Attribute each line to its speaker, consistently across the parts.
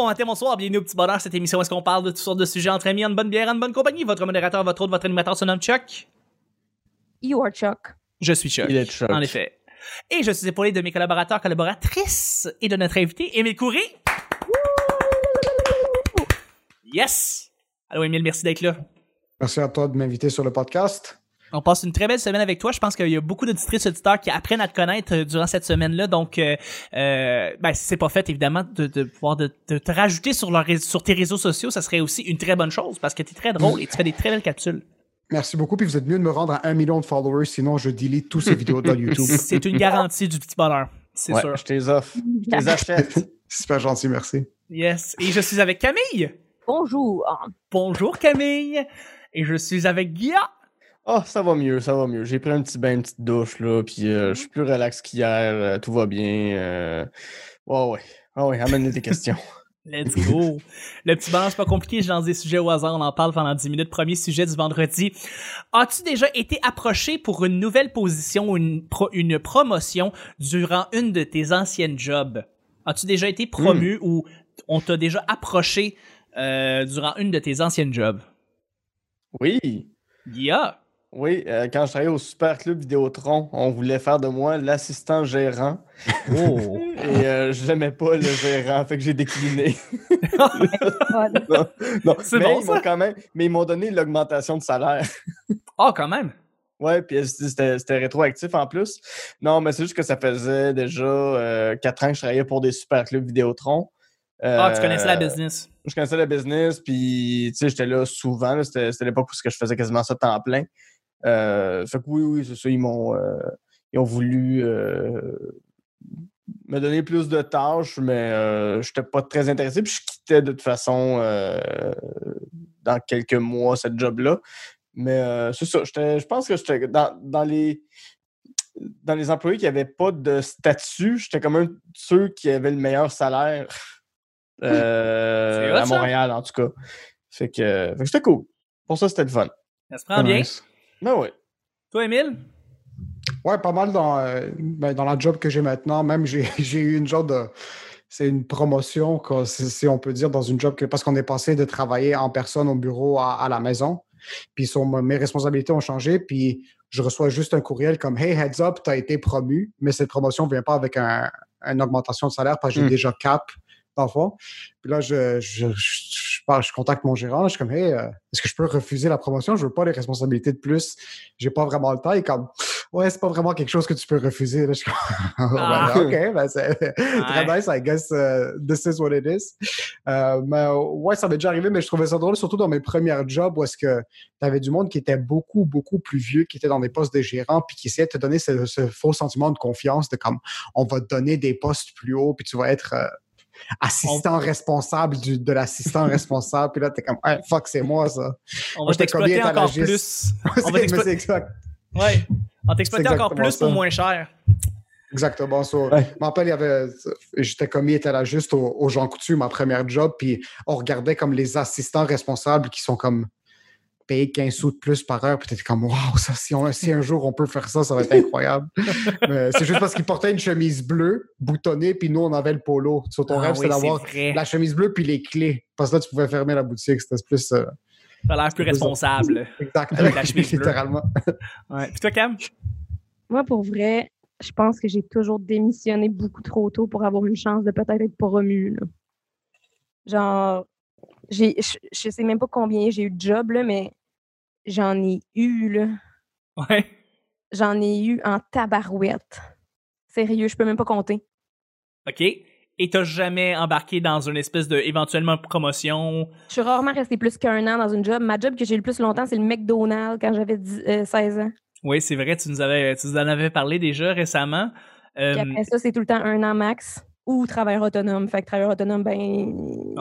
Speaker 1: bon matin, bonsoir, bienvenue au petit bonheur, cette émission où est-ce qu'on parle de toutes sortes de sujets entre amis, en bonne bière, en bonne compagnie. Votre modérateur, votre autre, votre animateur se nomme Chuck.
Speaker 2: You are Chuck.
Speaker 1: Je suis Chuck.
Speaker 3: Il est Chuck.
Speaker 1: En effet. Et je suis épaulé de mes collaborateurs, collaboratrices et de notre invité, Émile Couré. Yes! Allô, Émile, merci d'être là.
Speaker 4: Merci à toi de m'inviter sur le podcast.
Speaker 1: On passe une très belle semaine avec toi. Je pense qu'il y a beaucoup d'auditrices et auditeurs qui apprennent à te connaître euh, durant cette semaine-là. Donc, euh, euh, ben, si c'est pas fait, évidemment, de, de pouvoir de, de te rajouter sur, leur, ré- sur tes réseaux sociaux, ça serait aussi une très bonne chose parce que tu es très drôle et tu fais des très belles capsules.
Speaker 4: Merci beaucoup, puis vous êtes mieux de me rendre à un million de followers, sinon je delete toutes ces vidéos de YouTube.
Speaker 1: C'est une garantie du petit bonheur. C'est
Speaker 3: Ouais,
Speaker 1: sûr.
Speaker 3: je t'es offre. Je les achète.
Speaker 4: Super gentil, merci.
Speaker 1: Yes. Et je suis avec Camille.
Speaker 2: Bonjour.
Speaker 1: Bonjour Camille. Et je suis avec Guilla.
Speaker 3: Oh, ça va mieux, ça va mieux. J'ai pris un petit bain, une petite douche, là, puis euh, je suis plus relax qu'hier. euh, tout va bien. euh, Ouais, ouais. Ah ouais, amène tes questions.
Speaker 1: Let's go. Le petit c'est pas compliqué. Je lance des sujets au hasard. On en parle pendant 10 minutes. Premier sujet du vendredi. As-tu déjà été approché pour une nouvelle position ou une, pro- une promotion durant une de tes anciennes jobs? As-tu déjà été promu ou on t'a déjà approché euh, durant une de tes anciennes jobs?
Speaker 3: Oui,
Speaker 1: Guilla.
Speaker 3: Oui, euh, quand je travaillais au Super Club Vidéotron, on voulait faire de moi l'assistant gérant.
Speaker 1: Oh.
Speaker 3: Et euh, je n'aimais pas le gérant, fait que j'ai décliné. Non, non,
Speaker 1: C'est
Speaker 3: mais
Speaker 1: bon,
Speaker 3: ils m'ont
Speaker 1: ça.
Speaker 3: quand même, mais ils m'ont donné l'augmentation de salaire.
Speaker 1: oh, quand même.
Speaker 3: Ouais, puis c'était c'était rétroactif en plus. Non, mais c'est juste que ça faisait déjà euh, quatre ans que je travaillais pour des super clubs Vidéotron.
Speaker 1: Ah, tu connaissais la business.
Speaker 3: Je connaissais la business, puis tu sais, j'étais là souvent. là, C'était c'était l'époque où ce que je faisais quasiment ça temps plein. Euh, fait que oui, oui, c'est ça. Ils m'ont euh, ils ont voulu euh, me donner plus de tâches, mais euh, je n'étais pas très intéressé. Puis je quittais de toute façon euh, dans quelques mois cette job-là. Mais euh, c'est ça. j'étais- Je pense que j'étais dans, dans les dans les employés qui n'avaient pas de statut, j'étais comme un de ceux qui avaient le meilleur salaire euh, à
Speaker 1: ça.
Speaker 3: Montréal, en tout cas. Fait que, fait que c'était cool. Pour ça, c'était le fun.
Speaker 1: Ça se prend bien.
Speaker 4: Nice.
Speaker 3: Ben oui.
Speaker 1: Toi, Émile?
Speaker 4: Ouais, pas mal dans, euh, ben, dans la job que j'ai maintenant. Même, j'ai j'ai eu une genre de. C'est une promotion, quoi, si si on peut dire, dans une job que. Parce qu'on est passé de travailler en personne au bureau à, à la maison. Puis son- mes responsabilités ont changé. Puis je reçois juste un courriel comme Hey, heads up, tu as été promu, mais cette promotion ne vient pas avec un, une augmentation de salaire parce que j'ai
Speaker 3: Mm.
Speaker 4: déjà cap, dans le fond. Puis là, je, je, je, je contacte mon gérant. Je suis comme Hey, euh, est-ce que je peux refuser la promotion? Je veux pas les responsabilités de plus. J'ai pas vraiment le temps. Il est comme Ouais, c'est pas vraiment quelque chose que tu peux refuser. Là, je suis comme,
Speaker 1: Ah.
Speaker 4: Ouais, OK, ben c'est très nice. I guess uh, this is what it is. Euh, mais ouais, ça m'est déjà arrivé, mais je trouvais ça drôle, surtout dans mes premières jobs où est-ce que tu avais du monde qui était beaucoup, beaucoup plus vieux, qui était dans des postes de gérant, puis qui essayait de te donner ce, ce faux sentiment de confiance de comme on va te donner des postes plus hauts, puis tu vas être euh, assistant responsable du, de l'assistant responsable. Puis là, t'es comme, hey, fuck, c'est moi ça.
Speaker 1: On va t'exploiter encore plus. On va t'exploiter. Ouais. On t'exploiter encore plus pour
Speaker 4: ça.
Speaker 1: moins cher.
Speaker 4: Exactement.
Speaker 3: Ouais.
Speaker 4: Je me rappelle, il y avait, j'étais commis étalagiste au, au Jean Coutu, ma première job, puis on regardait comme les assistants responsables qui sont comme payés 15 sous de plus par heure, puis t'étais comme, waouh, ça, si, on- si un jour on peut faire ça, ça va être incroyable. C'est juste parce qu'ils portaient une chemise bleue, boutonnée, puis nous, on avait le polo. Sur ton
Speaker 1: Ah
Speaker 4: rêve,
Speaker 1: oui,
Speaker 4: c'était d'avoir la chemise bleue puis les clés. Parce que là, tu pouvais fermer la boutique. C'était plus. euh,
Speaker 1: Ça a l'air plus responsable.
Speaker 4: exact.
Speaker 1: Avec la chemise.
Speaker 4: Littéralement.
Speaker 1: Ouais. Puis toi, Cam?
Speaker 2: Moi, pour vrai, je pense que j'ai toujours démissionné beaucoup trop tôt pour avoir une chance de peut-être être promu. là. Genre, j'ai, je, je sais même pas combien j'ai eu de jobs, là, mais j'en ai eu, là.
Speaker 1: Ouais.
Speaker 2: J'en ai eu en tabarouette. Sérieux, je peux même pas compter.
Speaker 1: OK. Et t'as jamais embarqué dans une espèce de, éventuellement, promotion?
Speaker 2: Je suis rarement restée plus qu'un an dans une job. Ma job que j'ai eu le plus longtemps, c'est le McDonald's quand j'avais 10 euh, 16 ans.
Speaker 1: Oui, c'est vrai, tu nous avais, tu nous en avais parlé déjà récemment. Euh,
Speaker 2: Puis après ça, c'est tout le temps un an max ou travailleur autonome. Fait que travailleur autonome, ben.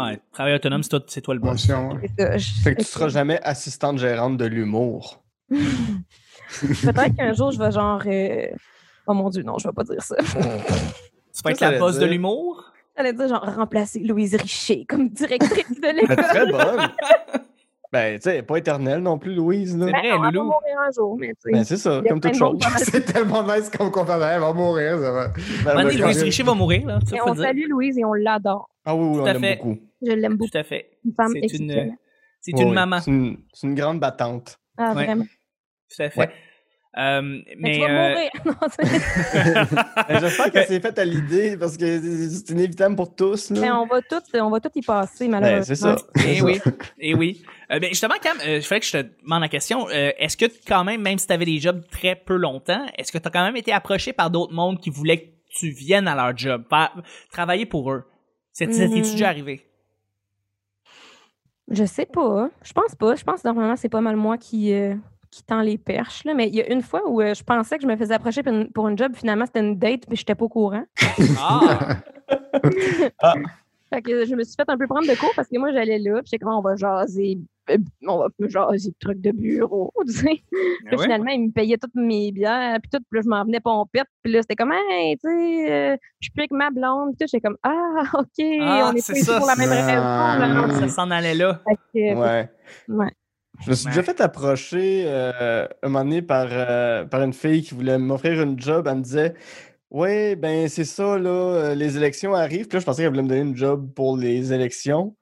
Speaker 1: Ouais, travail autonome, c'est toi, c'est toi le
Speaker 2: ça. Je-
Speaker 3: Fait que tu seras jamais assistante gérante de l'humour.
Speaker 2: Peut-être qu'un jour, je vais genre. euh, Oh mon Dieu, non, je vais pas dire ça.
Speaker 1: Tu vas être la
Speaker 3: ça
Speaker 1: boss
Speaker 3: veut
Speaker 1: de
Speaker 3: dire-
Speaker 1: l'humour?
Speaker 2: J'allais dire genre remplacer Louise Richer comme directrice de
Speaker 3: Elle est
Speaker 2: l'école.
Speaker 3: très bonne. Ben, tu sais, elle est pas éternelle non plus, Louise. Là.
Speaker 2: Ben, on va
Speaker 1: Loulou.
Speaker 2: mourir un jour, mais tu sais.
Speaker 3: Ben, c'est ça,
Speaker 2: Il y a
Speaker 3: comme
Speaker 2: plein
Speaker 3: toute
Speaker 2: de monde
Speaker 3: chose.
Speaker 4: C'est tellement nice comme qu'on fait. Elle va mourir, ça va.
Speaker 3: Ben,
Speaker 1: Un moment donné,
Speaker 3: ben,
Speaker 1: Louise Richer va mourir, là. Faut
Speaker 2: on
Speaker 1: le dire.
Speaker 2: salue Louise et on l'adore.
Speaker 3: Ah oui, oui,
Speaker 1: Tout
Speaker 3: on l'aime
Speaker 1: fait.
Speaker 3: beaucoup.
Speaker 2: Je l'aime beaucoup.
Speaker 1: Tout à fait.
Speaker 2: Une femme
Speaker 1: C'est une, c'est
Speaker 3: Oui,
Speaker 1: une
Speaker 3: oui.
Speaker 1: maman.
Speaker 3: C'est une, c'est une grande battante.
Speaker 2: Ah,
Speaker 1: Ouais.
Speaker 2: vraiment.
Speaker 1: Tout à fait.
Speaker 3: Ouais.
Speaker 1: Euh,
Speaker 2: Mais,
Speaker 1: mais
Speaker 2: tu vas
Speaker 1: euh,
Speaker 2: mourir. C'est-
Speaker 3: J'espère qu'elle s'est faite à l'idée parce que c'est inévitable pour tous. Là.
Speaker 2: mais on va tout, on va tout y passer,
Speaker 3: Ben,
Speaker 2: malheureusement.
Speaker 3: c'est ça.
Speaker 1: Eh oui, eh oui. Euh, ben, justement, Cam, euh, il fallait que je te demande la question. Euh, est-ce que quand même, même si tu avais des jobs très peu longtemps, est-ce que tu as quand même été approché par d'autres mondes qui voulaient que tu viennes à leur job, faire- travailler pour eux? C'est
Speaker 2: Mhm.
Speaker 1: c'est déjà arrivé?
Speaker 2: Je sais pas. Je pense pas. Je pense que normalement, c'est pas mal moi qui, euh, qui tend les perches. Là. Mais il y a une fois où euh, je pensais que je me faisais approcher pour une, pour une job. Finalement, c'était une date, mais j'étais pas au courant.
Speaker 1: Ah!
Speaker 2: Fait que je me suis fait un peu prendre de cours parce que moi, j'allais là. Puis j'étais comme, on va jaser. euh, On va jaser de trucs de bureau, tu sais. Puis
Speaker 1: Ah ouais?
Speaker 2: finalement, ils me payaient toutes mes bières. Puis tout. Puis là, je m'en venais pompette. Puis là, c'était comme, hey, tu sais, euh, je suis plus avec ma blonde. Puis tout. J'étais comme, ah, OK.
Speaker 1: Ah,
Speaker 2: on est ici
Speaker 1: ça,
Speaker 2: pour la même raison. là.
Speaker 1: Ça s'en allait là.
Speaker 2: Fait que,
Speaker 3: Ouais.
Speaker 2: ouais.
Speaker 3: Je me suis
Speaker 1: Ouais.
Speaker 3: déjà fait approcher euh, un moment donné par, euh, par une fille qui voulait m'offrir une job. Elle me disait Ouais, ben c'est ça, là, les élections arrivent. Puis là, je pensais qu'elle voulait me donner une job pour les élections.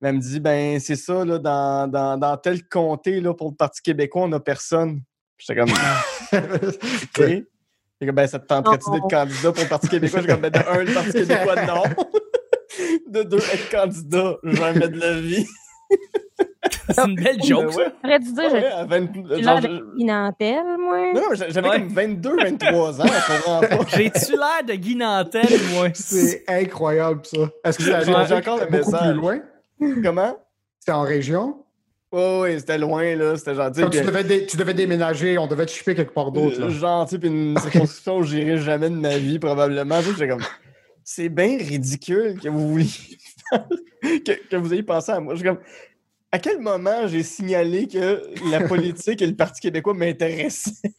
Speaker 3: Mais elle me dit Ben c'est ça, là, dans, dans, dans tel comté, là, pour le Parti québécois, on n'a personne. J'étais comme OK. J'étais comme, ben, ça te tenterait-tu d'être candidat pour le Parti québécois? J'étais comme, ben, de un, le Parti québécois, non. De deux, être candidat, jamais de la vie.
Speaker 1: C'est une belle joke, ça.
Speaker 3: ouais.
Speaker 2: J'aurais dû dire,
Speaker 3: Ouais,
Speaker 2: j'ai
Speaker 3: à 20
Speaker 2: j'ai
Speaker 3: genre,
Speaker 2: l'air
Speaker 3: je-
Speaker 2: de moi.
Speaker 3: non, non, j'a- j'avais
Speaker 1: Ouais.
Speaker 3: comme 22, 23 ans.
Speaker 1: J'ai-tu l'air de Guy Nantel, moi?
Speaker 4: C'est incroyble, ça. Est-ce que
Speaker 3: j'ai encore le
Speaker 4: beaucoup
Speaker 3: message?
Speaker 4: plus loin?
Speaker 3: Comment?
Speaker 4: C'était en région?
Speaker 3: Ouais, ouais, c'était loin, là, c'était gentil.
Speaker 4: Comme tu, devais dé- tu devais déménager, on devait te shipper quelque part d'autre.
Speaker 3: tu sais, puis une circonscription où j'irai jamais de ma vie, probablement. J'étais comme, c'est bien ridicule que vous vouliez que, que vous ayez pensé à moi. Je suis comme, à quel moment j'ai signalé que la politique et le Parti québécois m'intéressaient?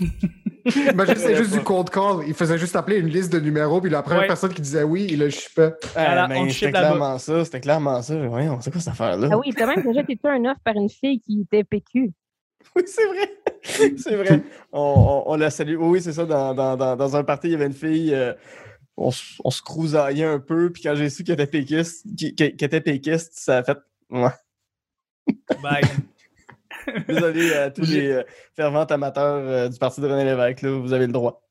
Speaker 4: Imagine, c'est juste du cold call. Il faisait juste appeler une liste de numéros, puis la première
Speaker 1: Ouais.
Speaker 4: personne qui disait oui, il le.
Speaker 1: Voilà,
Speaker 3: Ah,
Speaker 1: on te
Speaker 3: c'était clairement ça, c'était clairement ça. Voyons, c'est quoi cette affaire-là?
Speaker 2: Ah oui, t'as même déjà été un offre par une fille qui était PQ.
Speaker 3: Oui, c'est vrai. c'est vrai. On, on- on la salue. Oui, c'est ça. Dans, dans, dans, dans un party, il y avait une fille. euh, on, on se crousaillait un peu. Puis quand j'ai su qu'elle était péquiste, était péquiste, ça a fait. Ouais.
Speaker 1: Bye.
Speaker 3: Désolé à tous les euh, fervents amateurs euh, du parti de René Lévesque. Là, vous avez le droit.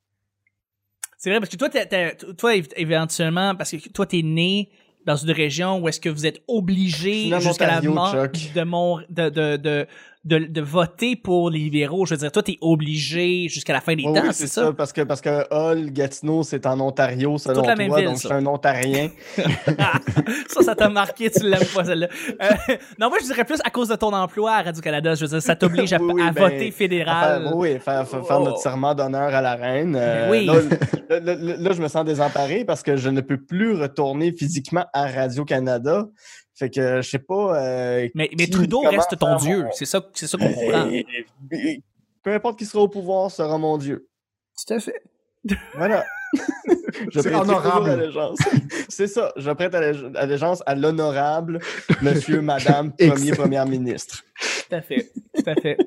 Speaker 1: C'est vrai, parce que toi, t'es- t'es- toi, év- éventuellement, parce que toi, t'es né dans une région où est-ce que vous êtes obligé jusqu'à la mort
Speaker 3: Chuck.
Speaker 1: de, mon, de, de, de, de, de voter pour les libéraux. Je veux dire, toi, t'es obligé jusqu'à la fin des
Speaker 3: Oui,
Speaker 1: temps,
Speaker 3: oui,
Speaker 1: c'est ça?
Speaker 3: Parce que, parce que Hull, Gatineau, c'est en Ontario, selon
Speaker 1: Toute la
Speaker 3: toi.
Speaker 1: même ville,
Speaker 3: donc, suis un Ontarien.
Speaker 1: ça, ça t'a marqué, tu l'aimes pas, celle-là. Euh, non, moi, je dirais plus à cause de ton emploi à Radio-Canada. Je veux dire, ça t'oblige à,
Speaker 3: Oui, oui,
Speaker 1: à
Speaker 3: ben,
Speaker 1: voter
Speaker 3: À
Speaker 1: fédéral.
Speaker 3: faire- oui, faire, faire- faire
Speaker 1: Oh.
Speaker 3: notre serment d'honneur à la reine. Euh,
Speaker 1: Oui.
Speaker 3: Là, là, là, là, là, je me sens désemparé parce que je ne peux plus retourner physiquement à Radio-Canada. Fait que je sais pas. euh,
Speaker 1: Mais, mais Trudeau reste ton dieu.
Speaker 3: mon-
Speaker 1: C'est ça, c'est ça qu'on comprend.
Speaker 3: Euh, euh, Peu importe qui sera au pouvoir sera mon Dieu.
Speaker 1: Tout à fait.
Speaker 3: Voilà. je
Speaker 4: C'est
Speaker 3: prête
Speaker 4: honorable.
Speaker 3: C'est ça. Je prête allé- allégeance à l'honorable monsieur, madame, premier, première ministre.
Speaker 1: Tout à fait. Tout à fait.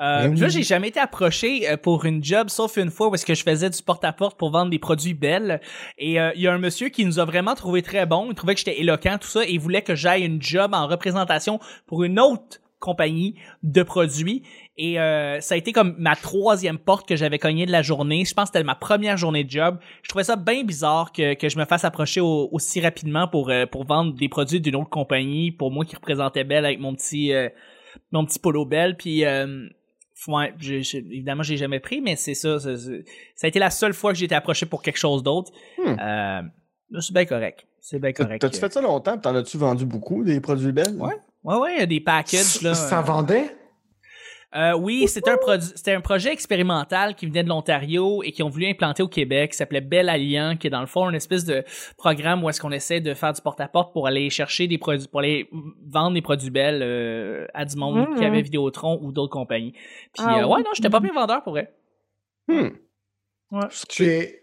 Speaker 1: Euh,
Speaker 3: Ben oui.
Speaker 1: Moi, j'ai jamais été approché euh, pour une job, sauf une fois où est-ce que je faisais du porte-à-porte pour vendre des produits belles. Et euh, il y a un monsieur qui nous a vraiment trouvé très bon. Il trouvait que j'étais éloquent, tout ça, et il voulait que j'aille une job en représentation pour une autre compagnie de produits. Et euh, ça a été comme ma troisième porte que j'avais cognée de la journée. Je pense que c'était ma première journée de job. Je trouvais ça bien bizarre que, que je me fasse approcher au- aussi rapidement pour, euh, pour vendre des produits d'une autre compagnie, pour moi qui représentais Belle avec mon petit... euh, mon petit polo belle puis euh, ouais j'ai- j'ai- évidemment j'ai jamais pris mais c'est ça, ça c'est- ça a été la seule fois que j'ai été approché pour quelque chose d'autre
Speaker 3: Hmm.
Speaker 1: euh, là, c'est bien correct c'est bien correct
Speaker 3: T'as-tu fait ça longtemps? puis T'en as-tu vendu beaucoup, des produits belles?
Speaker 1: Ouais. ouais ouais il y a des packages là
Speaker 4: Ça
Speaker 1: euh.
Speaker 4: vendait?
Speaker 1: Euh, oui, c'était un, c'était un projet expérimental qui venait de l'Ontario et qui ont voulu implanter au Québec, qui s'appelait Belle Alliant, qui est dans le fond une espèce de programme où est-ce qu'on essaie de faire du porte-à-porte pour aller chercher des produits, pour aller vendre des produits belles euh, à du monde qui avait Vidéotron ou d'autres compagnies. Puis
Speaker 2: Ah
Speaker 1: euh, ouais, non, j'étais pas bien vendeur pour vrai.
Speaker 3: Hmm.
Speaker 1: Ouais.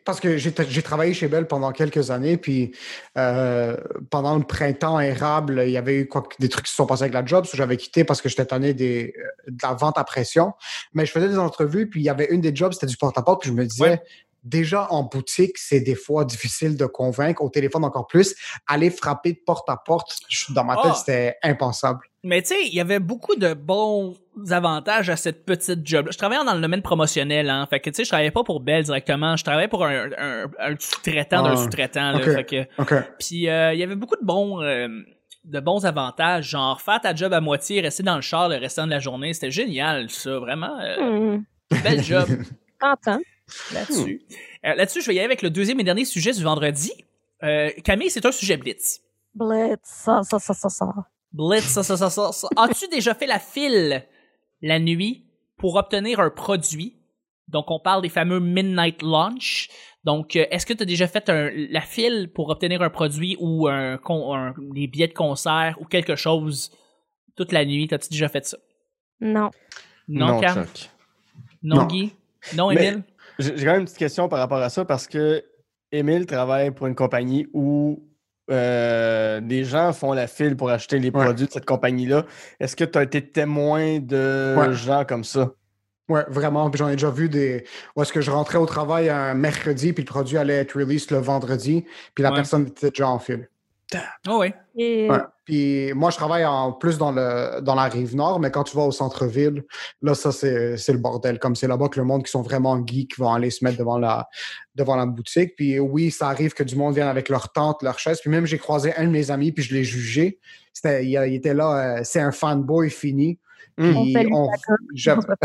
Speaker 4: Parce que j'ai travaillé chez Bell pendant quelques années, puis euh, pendant le printemps érable, il y avait eu quoi, des trucs qui se sont passés avec la job, so j'avais quitté parce que j'étais tanné des, euh, de la vente à pression. Mais je faisais des entrevues, puis il y avait une des jobs, c'était du porte-à-porte, puis je me disais,
Speaker 1: Ouais.
Speaker 4: Déjà en boutique, c'est des fois difficile de convaincre, au téléphone encore plus. Aller frapper de porte à porte, dans ma tête,
Speaker 1: Ah.
Speaker 4: c'était impensable.
Speaker 1: Mais tu sais, il y avait beaucoup de bons avantages à cette petite job. Je travaillais dans le domaine promotionnel, hein. Fait que tu sais, je travaillais pas pour Bell directement. Je travaillais pour un, un, un sous-traitant d'un
Speaker 4: Ah.
Speaker 1: sous-traitant. là.
Speaker 4: Ok.
Speaker 1: Fait que
Speaker 4: OK.
Speaker 1: Puis euh, il y avait beaucoup de bons euh, de bons avantages, genre faire ta job à moitié, rester dans le char le restant de la journée, c'était génial ça, vraiment euh,
Speaker 2: Hmm.
Speaker 1: bel job
Speaker 2: T'entends?
Speaker 1: Là-dessus. Euh, là-dessus, je vais y aller avec le deuxième et dernier sujet du vendredi. Euh, Camille, c'est un sujet blitz.
Speaker 2: Blitz, ça, ça, ça, ça, ça.
Speaker 1: Blitz, ça, ça, ça, ça, ça. As-tu déjà fait la file la nuit pour obtenir un produit? Donc, on parle des fameux midnight launch. Donc, euh, est-ce que tu as déjà fait un- la file pour obtenir un produit ou un, des billets de concert ou quelque chose toute la nuit? T'as-tu déjà fait ça?
Speaker 2: Non.
Speaker 1: Non, Cam?
Speaker 3: Chuck.
Speaker 1: Non,
Speaker 4: Non.
Speaker 1: Guy? Non,
Speaker 3: Mais-
Speaker 1: Emile?
Speaker 3: J'ai quand même une petite question par rapport à ça parce que Émile travaille pour une compagnie où euh, des gens font la file pour acheter les
Speaker 4: Ouais.
Speaker 3: produits de cette compagnie-là. Est-ce que tu as été témoin de
Speaker 4: Ouais.
Speaker 3: gens comme ça?
Speaker 4: Ouais, vraiment. J'en ai déjà vu des. Où est-ce que je rentrais au travail un mercredi, puis le produit allait être release le vendredi, puis la
Speaker 1: Ouais.
Speaker 4: personne était déjà en file.
Speaker 1: Oh oui.
Speaker 2: Et
Speaker 4: Ouais. Puis moi, je travaille en plus dans, le, dans la rive nord, mais quand tu vas au centre-ville, là, ça, c'est c'est le bordel. Comme c'est là-bas que le monde qui sont vraiment geeks vont aller se mettre devant la, devant la boutique. Puis oui, ça arrive que du monde vienne avec leur tente, leur chaise. Puis même, j'ai croisé un de mes amis, puis je l'ai jugé. C'était, il, il était là, euh, c'est un fanboy fini. Puis
Speaker 2: On
Speaker 4: Jacob.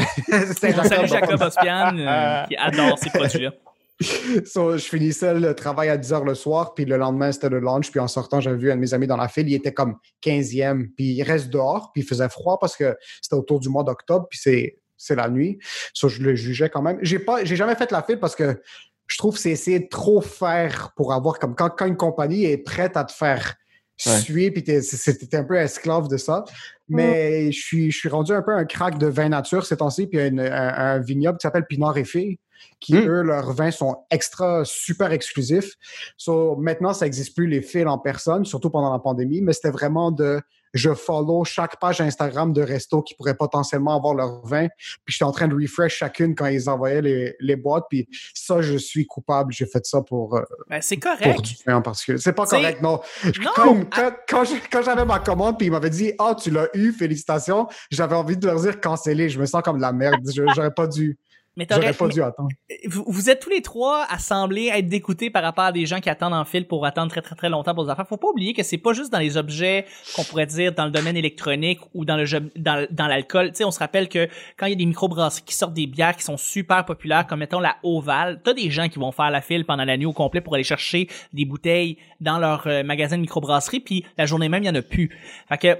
Speaker 1: Jacob Ospian euh, qui adore ces produits-là.
Speaker 4: So, je finissais le travail à 10 h le soir, puis le lendemain, c'était le lunch. Puis en sortant, j'avais vu un de mes amis dans la file, il était comme 15e, puis il reste dehors, puis il faisait froid parce que c'était autour du mois d'octobre, puis c'est, c'est la nuit. So, je le jugeais quand même. J'ai, pas, j'ai jamais fait la file parce que je trouve que c'est essayer de trop faire pour avoir, comme quand, quand une compagnie est prête à te faire
Speaker 3: Ouais.
Speaker 4: suer, puis t'es un peu esclave de ça. Mais je, suis, je suis rendu un peu un crack de vin nature ces temps-ci, puis il y a une- un, un vignoble qui s'appelle Pinard et Filles, qui,
Speaker 3: Mm.
Speaker 4: eux, leurs vins sont extra, super exclusifs. So, maintenant, ça n'existe plus les fils en personne, surtout pendant la pandémie, mais c'était vraiment de je follow chaque page Instagram de resto qui pourrait potentiellement avoir leur vin, puis j'étais en train de refresh chacune quand ils envoyaient les, les boîtes, puis ça, je suis coupable. J'ai fait ça pour, euh,
Speaker 1: Ben, c'est
Speaker 4: pour
Speaker 1: correct.
Speaker 4: du vin en particulier. C'est pas correct, non.
Speaker 1: non,
Speaker 4: Quand, quand, quand je- quand j'avais ma commande, puis il m'avait dit Ah, tu l'as eu, félicitations, j'avais envie de leur dire canceller. Je me sens comme de la merde. J'aurais pas dû.
Speaker 1: Mais
Speaker 4: J'aurais pas dû attendre.
Speaker 1: vous, vous êtes tous les trois à sembler être dégoûtés par rapport à des gens qui attendent en fil pour attendre très très très longtemps pour des affaires. Faut pas oublier que c'est pas juste dans les objets qu'on pourrait dire dans le domaine électronique ou dans le jeu- dans, dans l'alcool. Tu sais, on se rappelle que quand il y a des microbrasseries qui sortent des bières qui sont super populaires, comme mettons la Oval, t'as des gens qui vont faire la file pendant la nuit au complet pour aller chercher des bouteilles dans leur euh, magasin de microbrasserie, puis la journée même il y en a plus. Fait que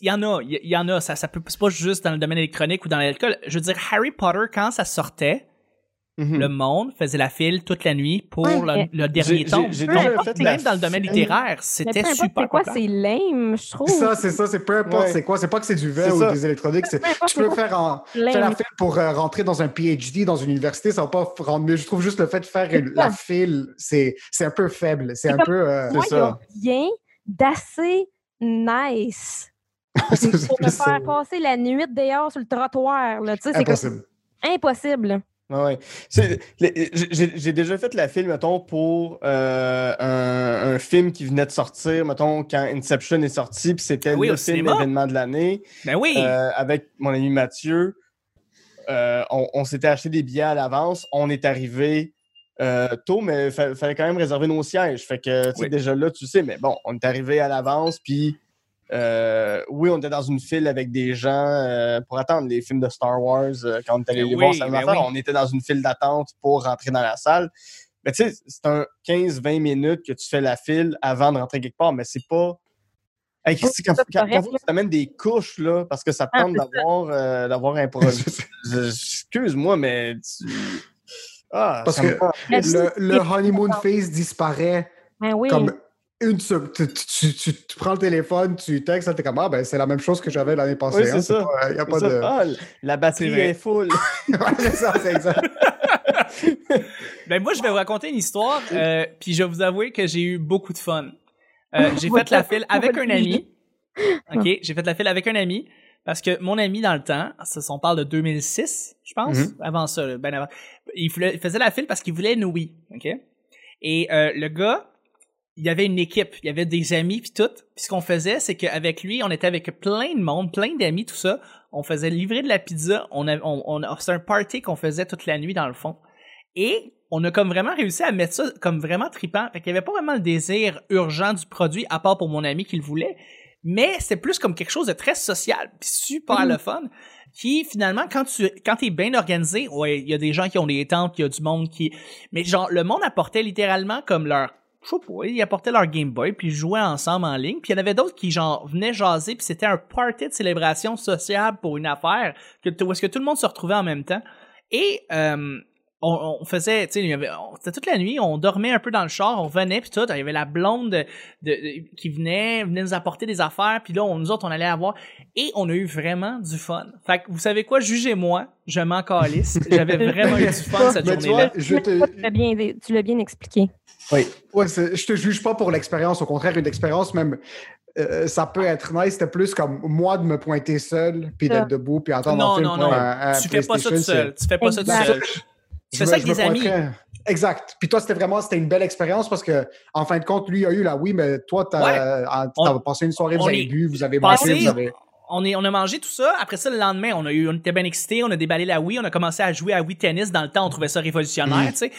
Speaker 1: il y en a, il y, en a, ça, ça peut, c'est pas juste dans le domaine électronique ou dans l'alcool. Je veux dire, Harry Potter, quand ça sortait,
Speaker 3: Mhm.
Speaker 1: le monde faisait la file toute la nuit pour
Speaker 2: Ouais,
Speaker 1: le, dernier
Speaker 3: J'ai-
Speaker 1: tome.
Speaker 3: j'ai- j'ai déjà fait la
Speaker 1: même dans le domaine littéraire, c'était
Speaker 2: peu
Speaker 1: super
Speaker 2: c'est quoi, c'est lame, je trouve.
Speaker 4: Ça, c'est ça. C'est peu importe
Speaker 3: Ouais.
Speaker 4: c'est quoi? C'est pas que c'est du
Speaker 3: C'est
Speaker 4: ou
Speaker 3: ça.
Speaker 4: des électroniques. c'est- Tu peux faire en. Faire la file pour euh, rentrer dans un PhD dans une université, ça va pas rendre mieux. Je trouve juste le fait de faire une- la file, c'est c'est un peu faible. C'est
Speaker 2: C'est
Speaker 4: un peu. euh,
Speaker 3: C'est
Speaker 2: il y a
Speaker 3: ça.
Speaker 2: rien d'assez nice pour me faire passer la nuit dehors sur le trottoir. là. Tu sais, C'est comme-
Speaker 4: impossible.
Speaker 2: impossible.
Speaker 3: Ouais, J'ai déjà fait la file, mettons, pour euh, un, un film qui venait de sortir, mettons, quand Inception est sorti, puis c'était
Speaker 1: Oui,
Speaker 3: le film
Speaker 1: cinéma.
Speaker 3: événement de l'année.
Speaker 1: Ben oui!
Speaker 3: Euh, avec mon ami Mathieu, euh, on, on s'était acheté des billets à l'avance. On est arrivé euh, tôt, mais il fallait quand même réserver nos sièges. Fait que, tu sais,
Speaker 1: Oui.
Speaker 3: déjà là, tu sais, mais bon, on est arrivé à l'avance, puis euh, oui, on était dans une file avec des gens euh, pour attendre les films de Star Wars euh, quand on est allé
Speaker 1: Ben
Speaker 3: les
Speaker 1: oui,
Speaker 3: voir. ça
Speaker 1: ben oui.
Speaker 3: On était dans une file d'attente pour rentrer dans la salle. Mais tu sais, c'est un 15-20 minutes que tu fais la file avant de rentrer quelque part, mais c'est pas. Hey, quand,
Speaker 2: c'est
Speaker 3: quand,
Speaker 2: correct,
Speaker 3: quand tu t'amènes des couches, là, parce que ça te
Speaker 2: Ah,
Speaker 3: tente d'avoir euh, d'avoir un produit. Excuse-moi, mais tu... Ah,
Speaker 4: Parce que le honeymoon phase disparaît
Speaker 2: Ben oui.
Speaker 4: comme une seconde. Tu, tu- tu- tu prends le téléphone, tu textes, t'es comme Ah, ben c'est la même chose que j'avais l'année passée.
Speaker 3: Oui, c'est
Speaker 4: hein,
Speaker 3: ça.
Speaker 4: Il n'y a
Speaker 3: c'est
Speaker 4: pas
Speaker 3: ça.
Speaker 4: de.
Speaker 3: Ah, la batterie
Speaker 1: C'est vrai.
Speaker 3: est full.
Speaker 4: Ouais, c'est ça, c'est exact.
Speaker 1: Ben moi, je vais vous raconter une histoire, euh, puis je vais vous avouer que j'ai eu beaucoup de fun. Euh, j'ai fait la file avec un ami. OK, j'ai fait la file avec un ami parce que mon ami dans le temps, ça on parle de 2006, je pense,
Speaker 3: Mhm.
Speaker 1: avant ça, ben avant. Il, voulait- il faisait la file parce qu'il voulait une Wii, OK? Et euh, le gars, il y avait une équipe, il y avait des amis puis tout. Puis ce qu'on faisait, c'est qu'avec lui, on était avec plein de monde, plein d'amis, tout ça. On faisait livrer de la pizza. On a, on, on- c'est un party qu'on faisait toute la nuit dans le fond. Et on a comme vraiment réussi à mettre ça comme vraiment trippant. Fait qu'il y avait pas vraiment le désir urgent du produit, à part pour mon ami qui le voulait. Mais c'est plus comme quelque chose de très social, puis super le fun. Qui finalement, quand tu quand t'es bien organisé, ouais, il y a des gens qui ont des tentes, il y a du monde qui. Mais genre, le monde apportait littéralement comme leur. Je sais pas, ils apportaient leur Game Boy, puis ils jouaient ensemble en ligne. Puis il y en avait d'autres qui, genre, venaient jaser, puis c'était un party de célébration sociable pour une affaire, que, où est-ce que tout le monde se retrouvait en même temps. Et euh, on, on faisait, tu sais, il y avait- on- c'était toute la nuit, on dormait un peu dans le char, on venait, puis tout, il y avait la blonde de, de- de- qui venait, venait nous apporter des affaires, puis là, on, nous autres, on allait avoir, et on a eu vraiment du fun. Fait que, vous savez quoi, jugez-moi, je m'en calisse, j'avais vraiment eu du fun cette journée-là.
Speaker 2: tu l'as bien, expliqué.
Speaker 3: Oui.
Speaker 4: Ouais, je te juge pas pour l'expérience. Au contraire, une expérience même, euh, ça peut être nice. C'était plus comme moi de me pointer seul, puis d'être debout, puis attendre
Speaker 1: Non,
Speaker 4: un film
Speaker 1: non,
Speaker 4: pour
Speaker 1: non.
Speaker 4: un- un
Speaker 1: Tu fais pas ça tout
Speaker 4: PlayStation,
Speaker 1: seul, tu fais pas ça tout seul.
Speaker 4: C'est-
Speaker 1: Tu fais ça avec
Speaker 4: je
Speaker 1: des amis.
Speaker 4: Exact. Puis toi, c'était vraiment c'était une belle expérience parce que, en fin de compte, lui a eu la oui, mais toi,
Speaker 1: Ouais.
Speaker 4: as,
Speaker 1: On-
Speaker 4: passé une soirée, vous avez bu, vous avez
Speaker 1: passé-
Speaker 4: mangé, vous avez.
Speaker 1: on, est, on a mangé tout ça. Après ça, le lendemain, on, a eu, on était bien excités. On a déballé la Wii. On a commencé à jouer à Wii Tennis. Dans le temps, on trouvait ça révolutionnaire,
Speaker 3: Mhm.
Speaker 1: tu sais.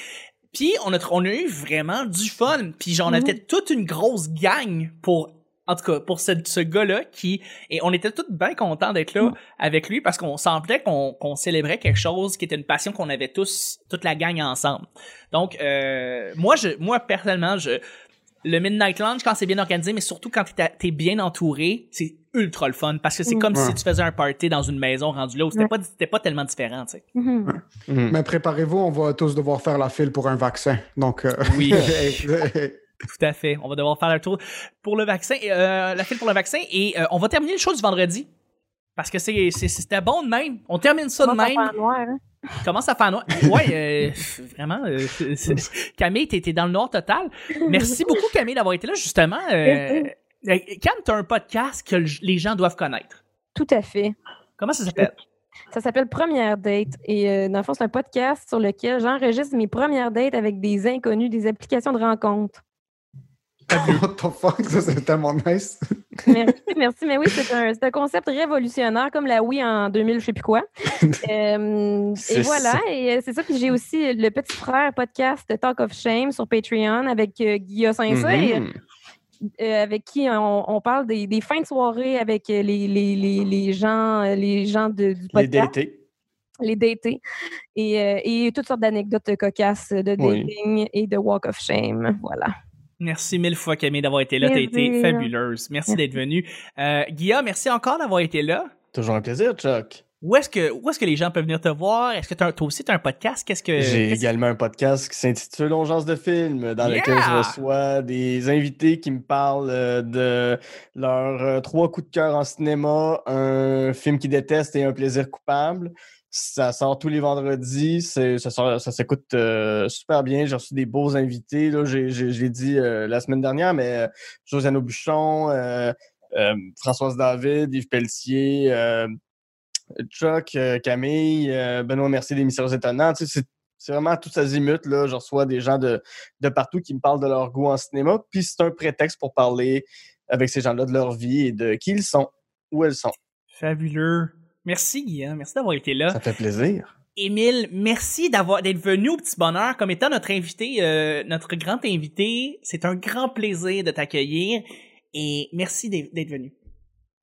Speaker 1: Puis, on a, tr- on a eu vraiment du fun. Puis, on
Speaker 2: Mhm.
Speaker 1: était toute une grosse gang pour... En tout cas, pour ce, ce gars-là qui... Et on était tous bien contents d'être là avec lui parce qu'on semblait qu'on célébrait quelque chose qui était une passion qu'on avait tous, toute la gang ensemble. Donc, euh, moi, je, moi, personnellement, je, le Midnight Lounge, quand c'est bien organisé, mais surtout quand t'es bien entouré, c'est ultra le fun parce que c'est
Speaker 2: Mm.
Speaker 1: comme si tu faisais un party dans une maison rendue là où c'était
Speaker 2: Ouais.
Speaker 1: pas, c'était pas tellement différent, tu sais.
Speaker 2: Mhm.
Speaker 3: Mhm.
Speaker 4: Mais préparez-vous, on va tous devoir faire la file pour un vaccin. Donc, euh,
Speaker 1: Oui. Tout à fait. On va devoir faire le tour pour le vaccin, euh, la file pour le vaccin et euh, on va terminer le show du vendredi. Parce que c'était bon de même. On termine ça de même.
Speaker 2: en noir, hein?
Speaker 1: Commence à faire noir. Ouais, euh, vraiment. euh, Camille, t'es, dans le noir total. Merci beaucoup, Camille, d'avoir été là. Justement, euh, Cam, t'as un podcast que les gens doivent connaître.
Speaker 2: Tout à fait.
Speaker 1: Comment ça s'appelle?
Speaker 2: Ça s'appelle Première Date. Et euh, dans le fond, c'est un podcast sur lequel j'enregistre mes premières dates avec des inconnus, des applications de rencontres.
Speaker 4: What the fuck, ça c'est tellement nice.
Speaker 2: Merci, merci. Mais oui, c'est un, concept révolutionnaire comme la Wii en 2000, je sais plus quoi. Euh, et voilà,
Speaker 3: ça.
Speaker 2: et euh, c'est ça. Puis j'ai aussi le petit frère podcast Talk of Shame sur Patreon avec euh, Guillaume Saint-Cyr,
Speaker 3: Mhm.
Speaker 2: euh, avec qui on, on parle des, des fins de soirée avec euh, les, les, les, les gens, les gens de, du
Speaker 3: Les
Speaker 2: podcast,
Speaker 3: DT.
Speaker 2: les datés, et, euh, et toutes sortes d'anecdotes cocasses de
Speaker 3: Oui.
Speaker 2: dating et de Walk of Shame. Voilà.
Speaker 1: Merci mille fois, Camille, d'avoir été là. T'as été
Speaker 2: Plaisir.
Speaker 1: fabuleuse. Merci d'être venue. Euh, Guillaume, merci encore d'avoir été là.
Speaker 3: Toujours un plaisir, Chuck.
Speaker 1: Où est-ce que, où est-ce que les gens peuvent venir te voir? Est-ce que toi aussi, t'as un podcast? Qu'est-ce que.
Speaker 3: J'ai
Speaker 1: qu'est-ce-
Speaker 3: également un podcast qui s'intitule Ongeance de film, dans lequel je reçois des invités qui me parlent euh, de leurs euh, trois coups de cœur en cinéma, un film qu'ils détestent et un plaisir coupable. Ça sort tous les vendredis, ça, s'écoute euh, super bien. J'ai reçu des beaux invités, là, j'ai, j'ai- je l'ai dit euh, la semaine dernière, mais euh, Josiane Aubuchon, Françoise David, Yves Pelletier, Chuck, Camille, Benoît Mercier des Mystères Étonnants. C'est vraiment tout azimut. Là. Je reçois des gens de, de partout qui me parlent de leur goût en cinéma. Puis c'est un prétexte pour parler avec ces gens-là de leur vie et de qui ils sont, où elles sont.
Speaker 1: Fabuleux. Merci, Guillaume. Merci d'avoir été là.
Speaker 3: Ça fait plaisir.
Speaker 1: Émile, merci d'avoir d'être venu au petit bonheur comme étant notre invité, euh, notre grand invité. C'est un grand plaisir de t'accueillir et merci d'être venu.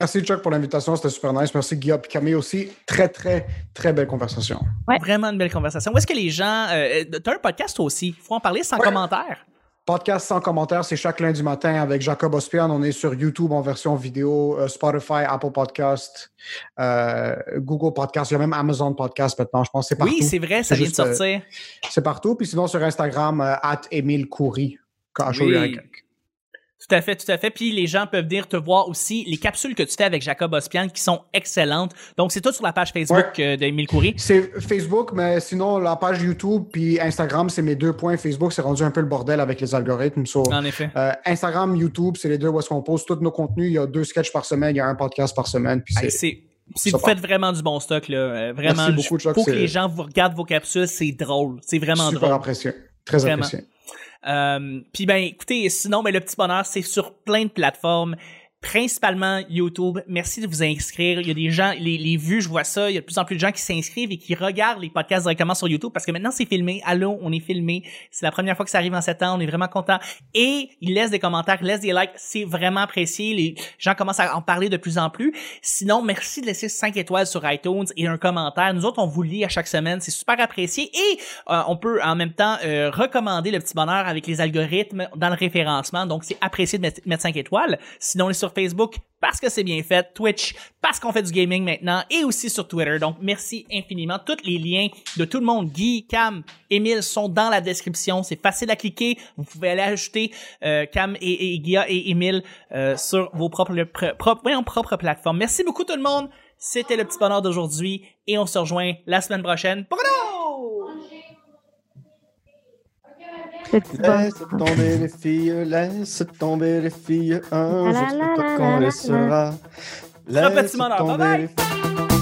Speaker 4: Merci Chuck pour l'invitation, c'était super nice. Merci Guillaume et Camille aussi. Très, très, très belle conversation.
Speaker 2: Ouais.
Speaker 1: Vraiment une belle conversation. Où est-ce que les gens... Euh, T'as un podcast aussi. Faut en parler sans
Speaker 4: Ouais.
Speaker 1: commentaire.
Speaker 4: Podcast sans commentaire, c'est chaque lundi matin avec Jacob Ospian. On est sur YouTube en version vidéo, euh, Spotify, Apple Podcast, euh, Google Podcast. Il y a même Amazon Podcast maintenant, je pense. C'est partout.
Speaker 1: Oui, c'est vrai, ça vient de
Speaker 4: juste, euh,
Speaker 1: sortir.
Speaker 4: C'est partout. Puis sinon, sur Instagram, euh, at Émile Coury.
Speaker 1: Oui. Tout à fait, tout à fait. Puis les gens peuvent venir te voir aussi les capsules que tu fais avec Jacob Ospian qui sont excellentes. Donc c'est tout sur la page Facebook
Speaker 4: Ouais.
Speaker 1: euh, d'Émile Coury.
Speaker 4: C'est Facebook, mais sinon, la page YouTube puis Instagram, c'est mes deux points. Facebook, c'est rendu un peu le bordel avec les algorithmes. So,
Speaker 1: En effet.
Speaker 4: euh, Instagram, YouTube, c'est les deux où est-ce qu'on pose tous nos contenus. Il y a deux sketchs par semaine, il y a un podcast par semaine. Puis c'est
Speaker 1: si vous faites vraiment du bon stock là, euh, vraiment
Speaker 4: Merci beaucoup, Chuck,
Speaker 1: faut que les gens vous regardent vos capsules, c'est drôle, c'est vraiment
Speaker 4: super
Speaker 1: drôle.
Speaker 4: apprécié. Très
Speaker 1: Vraiment.
Speaker 4: apprécié.
Speaker 1: Euh, puis ben écoutez, sinon ben le petit bonheur c'est sur plein de plateformes, principalement YouTube. Merci de vous inscrire. Il y a des gens, les, les vues, je vois ça. Il y a de plus en plus de gens qui s'inscrivent et qui regardent les podcasts directement sur YouTube parce que maintenant c'est filmé. Allô, on est filmé. C'est la première fois que ça arrive en sept ans. On est vraiment content. Et ils laissent des commentaires, ils laissent des likes. C'est vraiment apprécié. Les gens commencent à en parler de plus en plus. Sinon, merci de laisser 5 étoiles sur iTunes et un commentaire. Nous autres, on vous lit à chaque semaine. C'est super apprécié. Et euh, on peut en même temps euh, recommander le petit bonheur avec les algorithmes dans le référencement. Donc, c'est apprécié de mettre, mettre 5 étoiles. Sinon, on est Facebook parce que c'est bien fait, Twitch parce qu'on fait du gaming maintenant et aussi sur Twitter. Donc, merci infiniment. Tous les liens de tout le monde, Guy, Cam, Emile, sont dans la description. C'est facile à cliquer. Vous pouvez aller ajouter euh, Cam et, et Guilla et Emile euh, sur vos propres, pr- propres, propres plateformes. Merci beaucoup tout le monde. C'était le petit bonheur d'aujourd'hui et on se rejoint la semaine prochaine. Bruno!
Speaker 3: Laisse tomber les filles, laisse tomber les filles, un jour c'est toi qu'on
Speaker 2: la,
Speaker 3: laissera. Laisse tomber les filles.